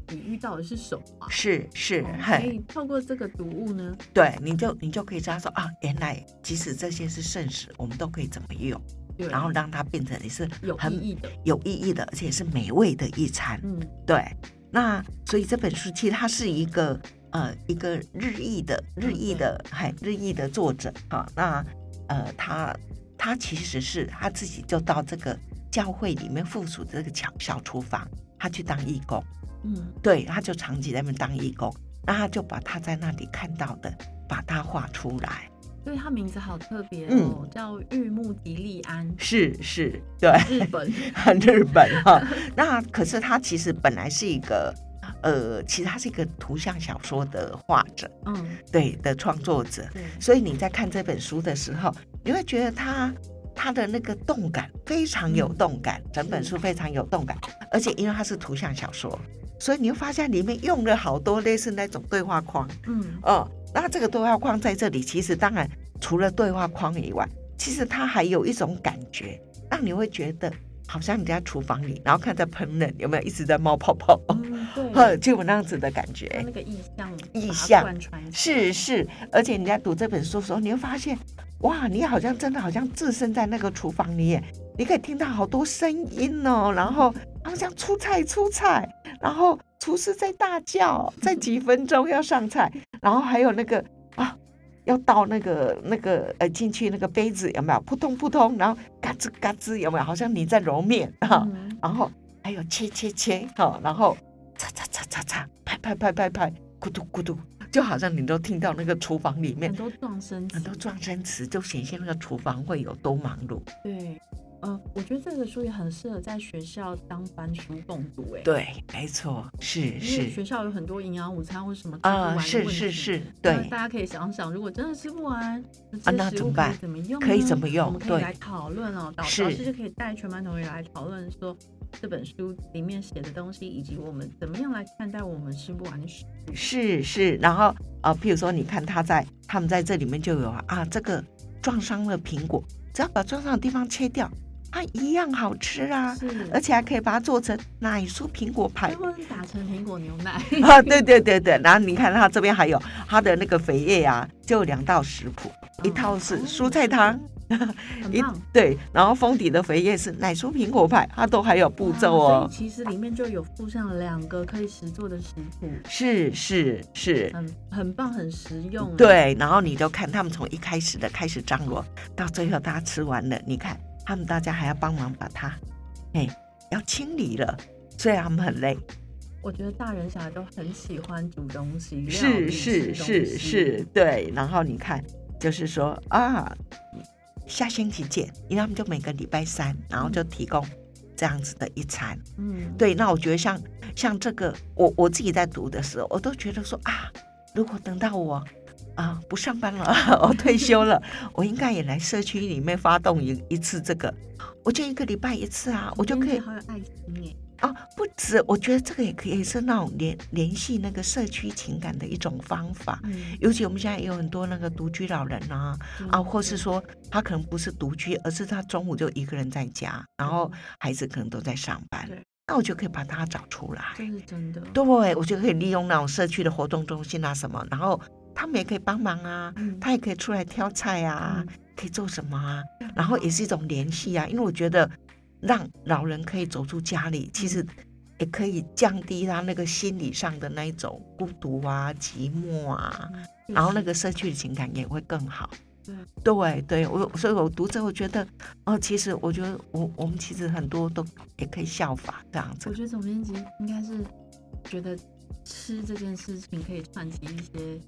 你遇到的是什么啊。是是，哦所嘿，以透过这个读物呢，对，你就你就可以知道说啊，原来即使这些是圣食，我们都可以怎么用，对，然后让它变成也是有很意义的，有意义的，而且是美味的一餐。嗯，对，那所以这本书其实它是一个呃一个日裔的日裔的嗨日裔的作者啊，那呃他他其实是他自己就到这个教会里面附属的这个小小厨房，他去当义工，嗯，对，他就长期在那边当义工，那他就把他在那里看到的把它画出来，所以他名字好特别嗯哦，叫玉木迪利安，是是，对。日本，日本哈。那可是他其实本来是一个，呃，其实他是一个图像小说的画者，嗯，对的创作者。所以你在看这本书的时候，你会觉得他他的那个动感非常有动感，整本书非常有动感，而且因为它是图像小说，所以你会发现里面用了好多类似那种对话框。嗯，哦，那这个对话框在这里，其实当然除了对话框以外，其实它还有一种感觉，让你会觉得好像你在厨房里，然后看在烹饪有没有一直在冒泡泡，嗯，对，呵，就有那样子的感它觉。那个意象，意象。是是，而且你在读这本书的时候，你会发现，哇，你好像真的好像置身在那个厨房里耶，你可以听到好多声音哦，然后好像出菜出菜，然后厨师在大叫，在几分钟要上菜，然后还有那个啊。要倒那个那个呃进去那个杯子有没有扑通扑通，然后嘎吱嘎吱有没有？好像你在揉面哈，嗯然后还有切切切哈，然后擦擦擦擦擦，拍拍拍拍拍，咕嘟咕嘟，就好像你都听到那个厨房里面很多撞声词，很多撞声词，就显现那个厨房会有多忙碌。对，呃，我觉得这个书也很适合在学校当班书共读，哎，对，没错，是是学校有很多营养午餐或什么吃不完啊，的是问题是是，对，大家可以想想，如果真的吃不完，啊那怎么办怎么用？可以怎么用我们可以对来讨论哦。导是老师就可以带全班同学来讨论说这本书里面写的东西，以及我们怎么样来看待我们吃不完的食物。是是，然后呃，譬如说，你看他在他们在这里面就有啊，啊这个撞伤了苹果，只要把撞伤的地方切掉，它一样好吃啊，而且还可以把它做成奶酥苹果派或者打成苹果牛奶。啊，对对对对，然后你看它这边还有它的那个肥叶啊，就两道食谱，一套是蔬菜汤，一。对，然后封底的肥叶是奶酥苹果派，它都还有步骤哦。所以其实里面就有附上两个可以实做的食谱，是是是，很很棒，很实用。，对，然后你就看他们从一开始的开始张罗，到最后大家吃完了，你看他们大家还要帮忙把它，哎，要清理了，所以他们很累，我觉得大人小孩都很喜欢煮东西，料是是是是，对。然后你看，就是说啊，下星期见，因为他们就每个礼拜三，然后就提供这样子的一餐。嗯，对，那我觉得像像这个，我我自己在读的时候，我都觉得说啊，如果等到我啊不上班了，我退休了，我应该也来社区里面发动一一次这个，我就一个礼拜一次啊，我就可以好有爱心耶。啊，不止，我觉得这个也可以是那种联联系那个社区情感的一种方法。嗯，尤其我们现在也有很多那个独居老人啊，啊，或是说他可能不是独居，而是他中午就一个人在家，然后孩子可能都在上班对，那我就可以把他找出来。这是真的。对，我就可以利用那种社区的活动中心啊什么，然后他们也可以帮忙啊，嗯。他也可以出来挑菜啊，嗯。可以做什么啊，然后也是一种联系啊，因为我觉得让老人可以走出家里，其实也可以降低他那个心理上的那一种孤独啊、寂寞啊，嗯。然后那就是个社区的情感也会更好。对对对，我所以我读者我觉得，哦，其实我觉得我我们其实很多都也可以效法这样子。我。觉得总编辑应该是觉得吃这件事情可以串起一些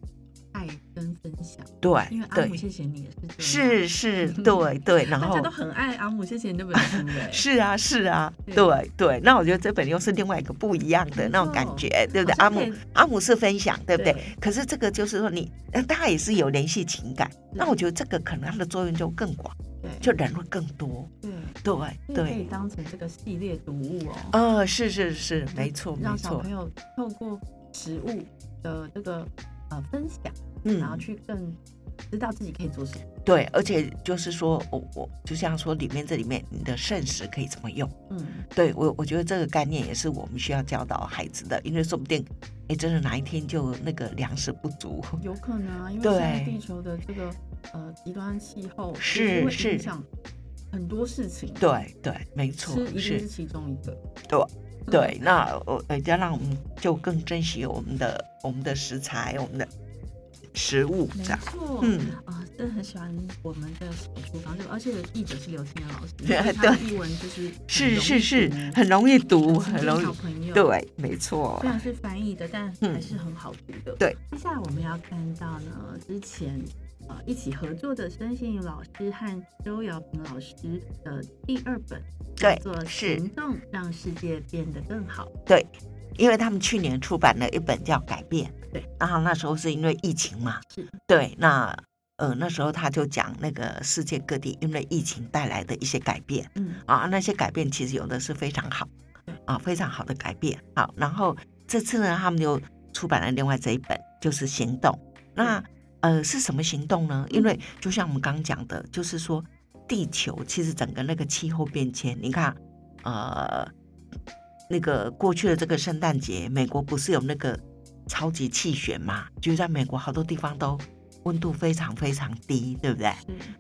爱跟分享，对因为阿姆，谢谢你也是这，是是，对对，然后大家都很爱阿姆谢谢你那本书哎，是啊是啊，对对对，那我觉得这本又是另外一个不一样的那种感错觉，对不对？阿姆阿姆是分享，对不对？可是这个就是说你，呃，大家也是有联系情感，那我觉得这个可能它的作用就更广，对就人会更多，对，对对可以对，当成这个系列读物哦，呃，是是是，没错没错让小朋，友透过食物的这个呃分享，嗯然后去更知道自己可以做什么。对，而且就是说我我就像说里面这里面你的剩食可以怎么用。嗯，对我，我觉得这个概念也是我们需要教导孩子的，因为说不定，哎，真的哪一天就那个粮食不足。有可能啊，因为现在地球的这个呃极端气候是是影响很多事情。对对，没错吃，一定是是，其中一个。对。那我呃，要让我们就更珍惜我们的我们的食材，我们的食物，没这样。错，嗯啊，真的很喜欢我们的小厨房这个，而且译者是刘青元老师，对译文就是是是是，很很容易读，很容易小。朋友。。对，没错虽。然是翻译的，但嗯还是很好读的。对，接下来我们要看到呢，之前呃一起合作的孙信老师和周瑶平老师的第二本，对做《是行动让世界变得更好》。对，因为他们去年出版了一本叫《改变》，对，然后那时候是因为疫情嘛，是对，那呃那时候他就讲那个世界各地因为疫情带来的一些改变嗯，啊，那些改变其实有的是非常好，啊，非常好的改变。好，然后这次呢，他们就出版了另外这一本，就是行动。那呃是什么行动呢？因为就像我们刚刚讲的，就是说地球其实整个那个气候变迁，你看呃，那个过去的这个圣诞节，美国不是有那个超级气旋嘛？就在美国好多地方都温度非常非常低，对不对？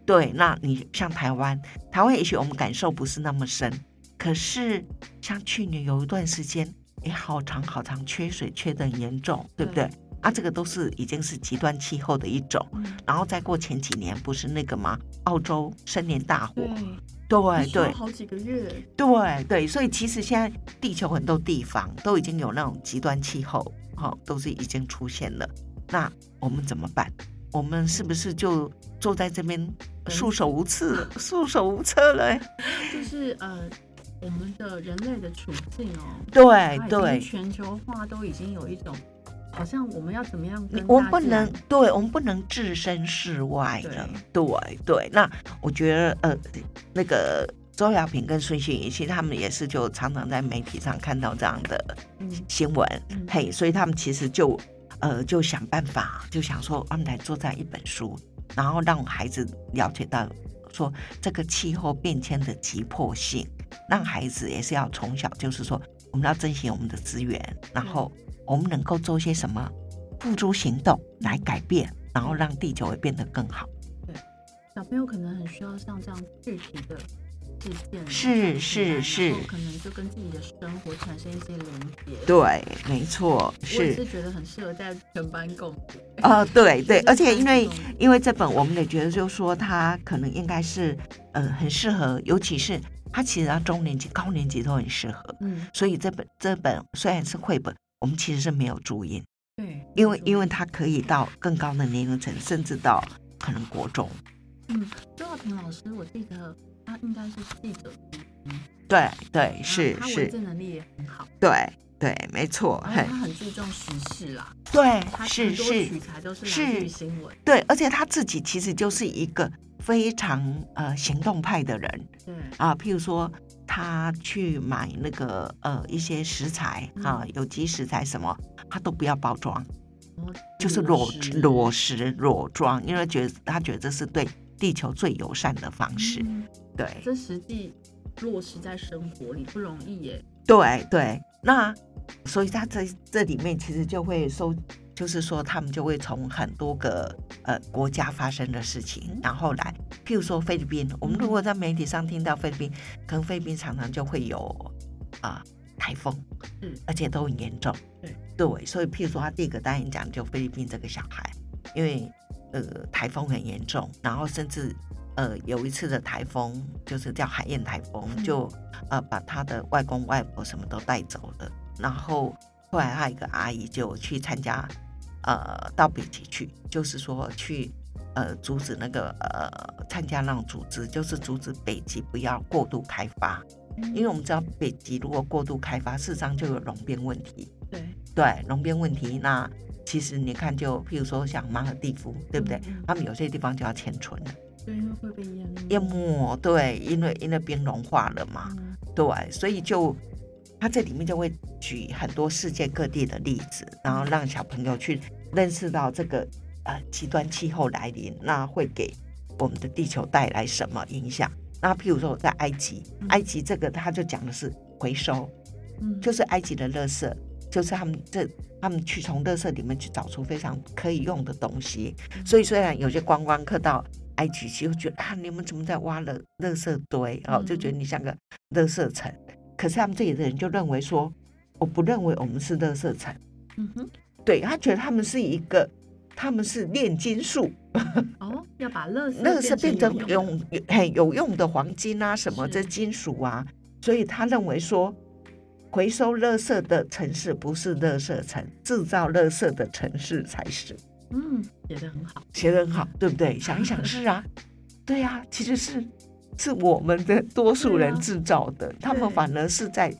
对，那你像台湾，台湾也许我们感受不是那么深，可是像去年有一段时间，哎，好长好长，缺水缺的很严重，对不对？啊，这个都是已经是极端气候的一种，然后再过前几年不是那个吗？澳洲森林大火，对对，好几个月，对对，所以其实现在地球很多地方都已经有那种极端气候，哈，都是已经出现了。那我们怎么办？我们是不是就坐在这边束手无策、束手无策了？就是呃，我们的人类的处境哦，对对，全球化都已经有一种。好像我们要怎么样？我们不能，对我们不能置身事外的。对对，那我觉得呃，那个周亚平跟孙兴宇，其实他们也是就常常在媒体上看到这样的新闻，嘿，所以他们其实就呃就想办法，就想说，他们来做这样一本书，然后让孩子了解到说这个气候变迁的急迫性，让孩子也是要从小就是说，我们要珍惜我们的资源，然后。我们能够做些什么，付诸行动来改变，然后让地球会变得更好。对，小朋友可能很需要像这样具体的事件，是是是，可能就跟自己的生活产生一些连接。对，没错，是。是觉得很适合在全班共读。呃，对对，而且因为因为这本，我们也觉得就是说，它可能应该是呃很适合，尤其是它其实啊中年级、高年级都很适合。嗯，所以这本这本虽然是绘本。我们其实是没有注音，对，因为因为它可以到更高的年龄层，甚至到可能国中。嗯，周浩平老师，我记得他应该是记者对对是是，他能力也很好。对对，没错，他很注重时事啦。对，是是，取材都是来自于新闻。对，而且他自己其实就是一个非常呃行动派的人。对啊，譬如说。他去买那个呃一些食材啊，有机食材什么，他都不要包装，就是裸裸食裸装，因为觉得他觉得这是对地球最友善的方式。对，这实际落实在生活里不容易耶。对对，那所以他这这里面其实就会收。就是说，他们就会从很多个呃国家发生的事情，然后来，譬如说菲律宾，我们如果在媒体上听到菲律宾，可能菲律宾常常就会有啊台风，嗯，而且都很严重，对。对，所以譬如说他第一个单元讲就菲律宾这个小孩，因为呃台风很严重，然后甚至呃有一次的台风就是叫海燕台风，就呃把他的外公外婆什么都带走了，然后后来他一个阿姨就去参加。呃，到北极去，就是说去呃阻止那个呃参加那种组织，就是阻止北极不要过度开发，因为我们知道北极如果过度开发，事实上就有融变问题。对对，融变问题，那其实你看，就譬如说像马尔蒂夫，对不对？他们有些地方就要迁村了，对，因为会被淹淹没。对，因为因为冰融化了嘛，对，所以就。他这里面就会举很多世界各地的例子，然后让小朋友去认识到这个呃极端气候来临，那会给我们的地球带来什么影响？那譬如说我在埃及，埃及这个他就讲的是回收，嗯，就是埃及的垃圾，就是他们这他们去从垃圾里面去找出非常可以用的东西。所以虽然有些观光客到埃及去，就觉得啊，你们怎么在挖了垃圾堆？哦，就觉得你像个垃圾城。可是他们这里的人就认为说，我不认为我们是乐色城。嗯哼，对他觉得他们是一个，他们是炼金术。哦，要把乐乐色变成用很有用的黄金啊，什么这金属啊，所以他认为说，回收乐色的城市不是乐色城，制造乐色的城市才是。嗯，写的很好，写的很好，对不对？想一想是啊，对呀，其实是。是我们的多数人制造的，他们反而是在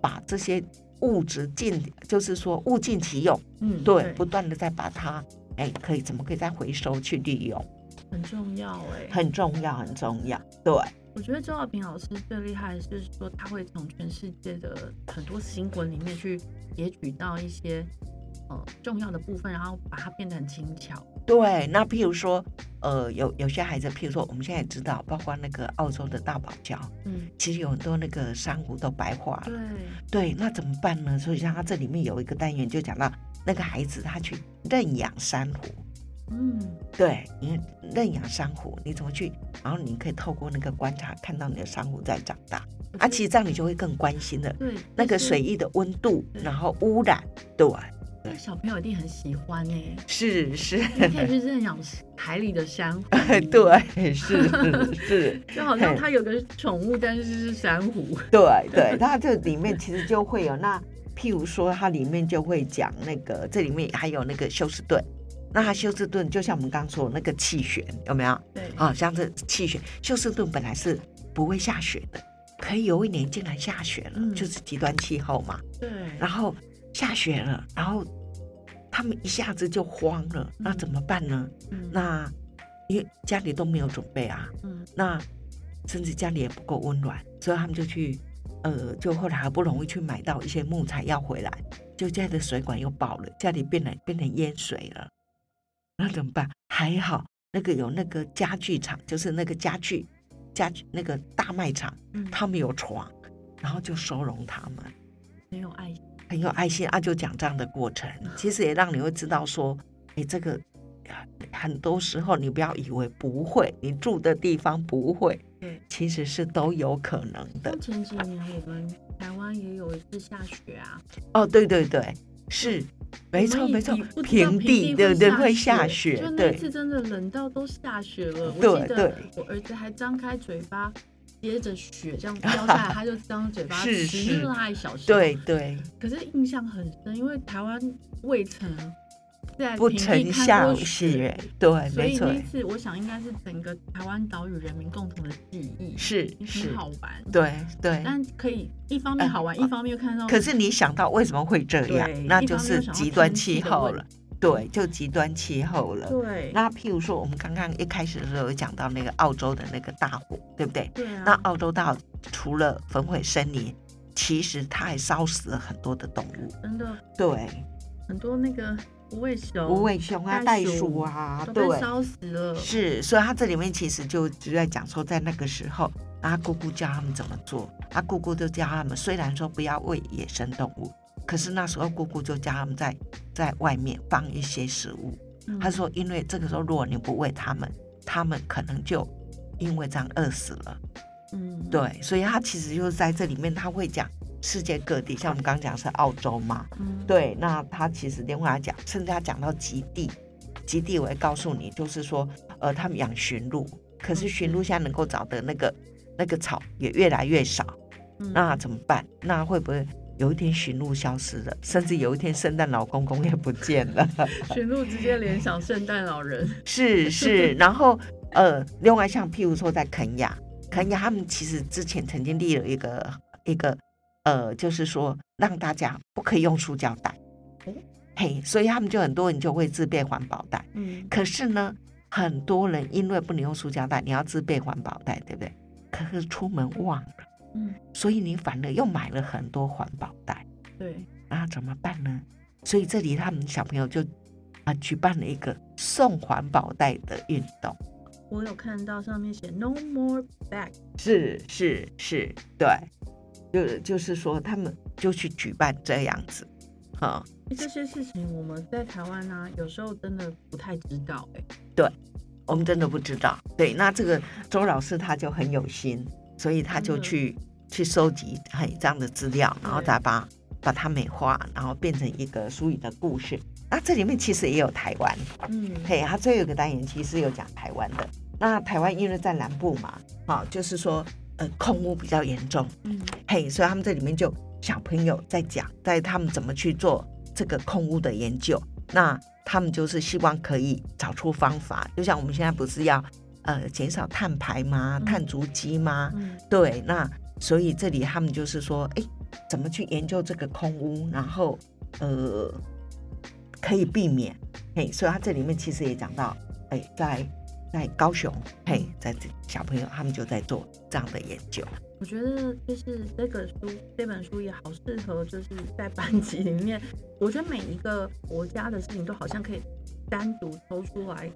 把这些物质尽，就是说物尽其用，嗯，对，不断的在把它，哎，可以怎么可以再回收去利用，很重要哎，很重要，很重要，对。我觉得周小平老师最厉害的是说，他会从全世界的很多新闻里面去截取到一些呃重要的部分，然后把它变得很轻巧。对，那譬如说，呃，有有些孩子，譬如说，我们现在也知道，包括那个澳洲的大堡礁，嗯，其实有很多那个珊瑚都白化了。对，对，那怎么办呢？所以像他这里面有一个单元就讲到那个孩子他去认养珊瑚，嗯，对，你认养珊瑚，你怎么去？然后你可以透过那个观察，看到你的珊瑚在长大。啊，其实这样你就会更关心了对那个水域的温度，然后污染，对，这个小朋友一定很喜欢呢。是是，你可以去认养海里的珊瑚，对，是是，就好像它有个宠物，但是是珊瑚。对对，它这里面其实就会有那，譬如说它里面就会讲那个，这里面还有那个休斯顿，那它休斯顿就像我们刚刚说的那个气旋有没有？对，啊，像这气旋，休斯顿本来是不会下雪的，可以有一年竟然下雪了，嗯就是极端气候嘛。对，然后下雪了，然后他们一下子就慌了，那怎么办呢？嗯那因为家里都没有准备啊，嗯那甚至家里也不够温暖，所以他们就去，呃，就后来好不容易去买到一些木材要回来，就家里的水管又爆了，家里变成变成淹水了，那怎么办？还好那个有那个家具厂，就是那个家具家具那个大卖场，嗯，他们有床，然后就收容他们。很有爱心。很有爱心啊，就讲这样的过程，其实也让你会知道说，哎，这个很多时候你不要以为不会，你住的地方不会，对，其实是都有可能的像。前几年我们台湾也有一次下雪啊，哦，对对对，是，没错没错平地对对会下下雪就，那对次真的冷到都下雪了。我对记得对我儿子还张开嘴巴，接着雪这样飘下来，他就张嘴巴是吃，是那是他的小时候。对对，可是印象很深，因为台湾未曾在不曾下雪，对，没错所以那，一次我想应该是整个台湾岛屿人民共同的记忆，是是很，好玩。对对。但可以一方面好玩，呃一方面又看到。可是你想到为什么会这样，那就是极端气候了，对，就极端气候了。对，那譬如说，我们刚刚一开始的时候有讲到那个澳洲的那个大火，对不对？对啊，那澳洲大火除了焚毁森林，其实它还烧死了很多的动物。真的对，很多那个无尾熊、无尾熊啊、袋袋鼠鼠啊，对，烧死了。是，所以它这里面其实就就在讲说，在那个时候，阿姑姑教他们怎么做，阿姑姑就教他们，虽然说不要喂野生动物，可是那时候姑姑就叫他们在在外面放一些食物。嗯他说，因为这个时候如果你不喂他们，他们可能就因为这样饿死了。嗯，对，所以他其实就是在这里面，他会讲世界各地，像我们刚刚讲是澳洲嘛，嗯，对，那他其实另外讲，甚至他讲到极地，极地我会告诉你，就是说，呃，他们养驯鹿，可是驯鹿现在能够找的那个那个草也越来越少，嗯那怎么办？那会不会有一天驯鹿消失了，甚至有一天圣诞老公公也不见了？驯鹿直接联想圣诞老人。是是，然后呃，另外像譬如说在肯亚，肯亚他们其实之前曾经立了一个一个呃，就是说让大家不可以用塑胶袋哦，嘿，所以他们就很多人就会自备环保袋。嗯，可是呢，很多人因为不能用塑胶袋，你要自备环保袋，对不对？可是出门忘了，嗯，所以你反而又买了很多环保袋，对，那怎么办呢？所以这里他们小朋友就啊举办了一个送环保袋的运动。我有看到上面写 “No more bag”，是是是，对，就就是说他们就去举办这样子，哈、这些事情我们在台湾呢、有时候真的不太知道、哎，对我们真的不知道。对，那这个周老师他就很有心，所以他就去去收集很这样的资料，然后再把把它美化，然后变成一个书里的故事。那这里面其实也有台湾，嗯，嘿，它最后有个单元其实有讲台湾的。那台湾因为在南部嘛，好、就是说呃空屋比较严重，嗯，嘿，所以他们这里面就小朋友在讲，在他们怎么去做这个空屋的研究。那他们就是希望可以找出方法，就像我们现在不是要呃减少碳排吗？嗯碳足迹吗？嗯，对，那所以这里他们就是说，哎，怎么去研究这个空屋，然后呃可以避免。嘿，所以他这里面其实也讲到，哎，在在高雄，嘿，在这小朋友他们就在做这样的研究。我觉得就是这个书，这本书也好适合，就是在班级里面，我觉得每一个国家的事情都好像可以单独抽出来，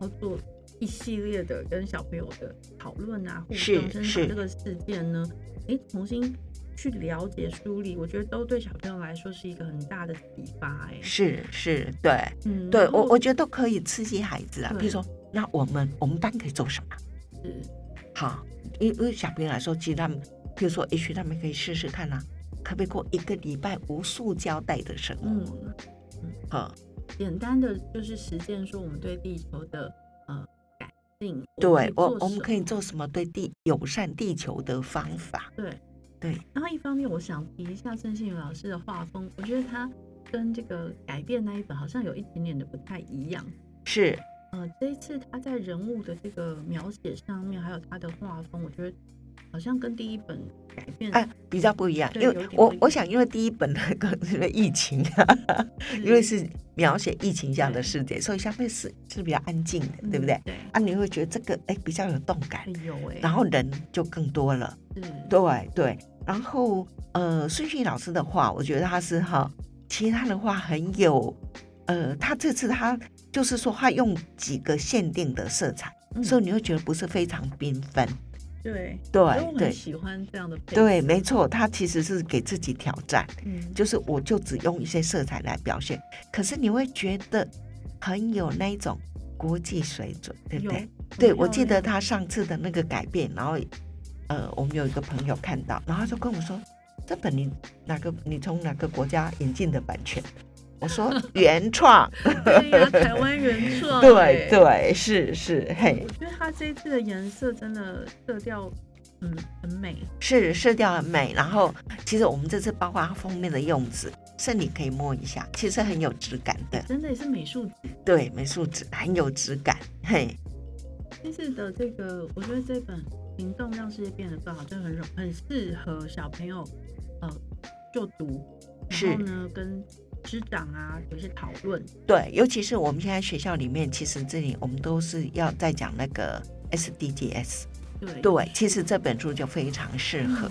然后做一系列的跟小朋友的讨论啊、互动，甚至这个事件呢，哎，重新去了解梳理，我觉得都对小朋友来说是一个很大的启发。哎，是是，对，嗯，对我我觉得都可以刺激孩子啊。比如说，那我们我们班可以做什么？是，好，因为小朋友来说，其实他们，比如说，也许他们可以试试看啊，可不可以过一个礼拜无塑胶袋的生活？嗯，好，简单的就是实践说我们对地球的对我，我们可以做什么对地友善地球的方法？对对。然后一方面，我想提一下郑信宇老师的画风，我觉得他跟这个改变那一本好像有一点点的不太一样。是。呃，这一次他在人物的这个描写上面，还有他的画风，我觉得好像跟第一本改变哎比较不一样。因为我我想，因为第一本那个那个疫情，因为是描写疫情这样的世界，所以相对是是比较安静的，对不对？对。啊，你会觉得这个哎比较有动感，有哎，然后人就更多了。嗯，对对。然后呃，孙旭老师的话，我觉得他是哈，其他的话很有呃，他这次他。就是说，他用几个限定的色彩，所以你会觉得不是非常缤纷。对对对，喜欢这样的。对，没错，他其实是给自己挑战。嗯，就是我就只用一些色彩来表现，可是你会觉得很有那种国际水准，对不对？对，我记得他上次的那个改变，然后呃，我们有一个朋友看到，然后就跟我说：“这本你哪个？你从哪个国家引进的版权？”我说原创，对呀，台湾原创，对对是是嘿。我觉得它这一次的颜色真的色调，嗯，很美，是色调很美。然后其实我们这次包括它封面的用纸，是你可以摸一下，其实很有质感的，真的也是美术纸，对，美术纸很有质感，嘿。这次的这个，我觉得这本《行动让世界变得更好》真的很很适合小朋友呃就读，然后呢跟。师长啊，有些讨论。对，尤其是我们现在学校里面，其实这里我们都是要在讲那个 SDGs。对对，其实这本书就非常适合。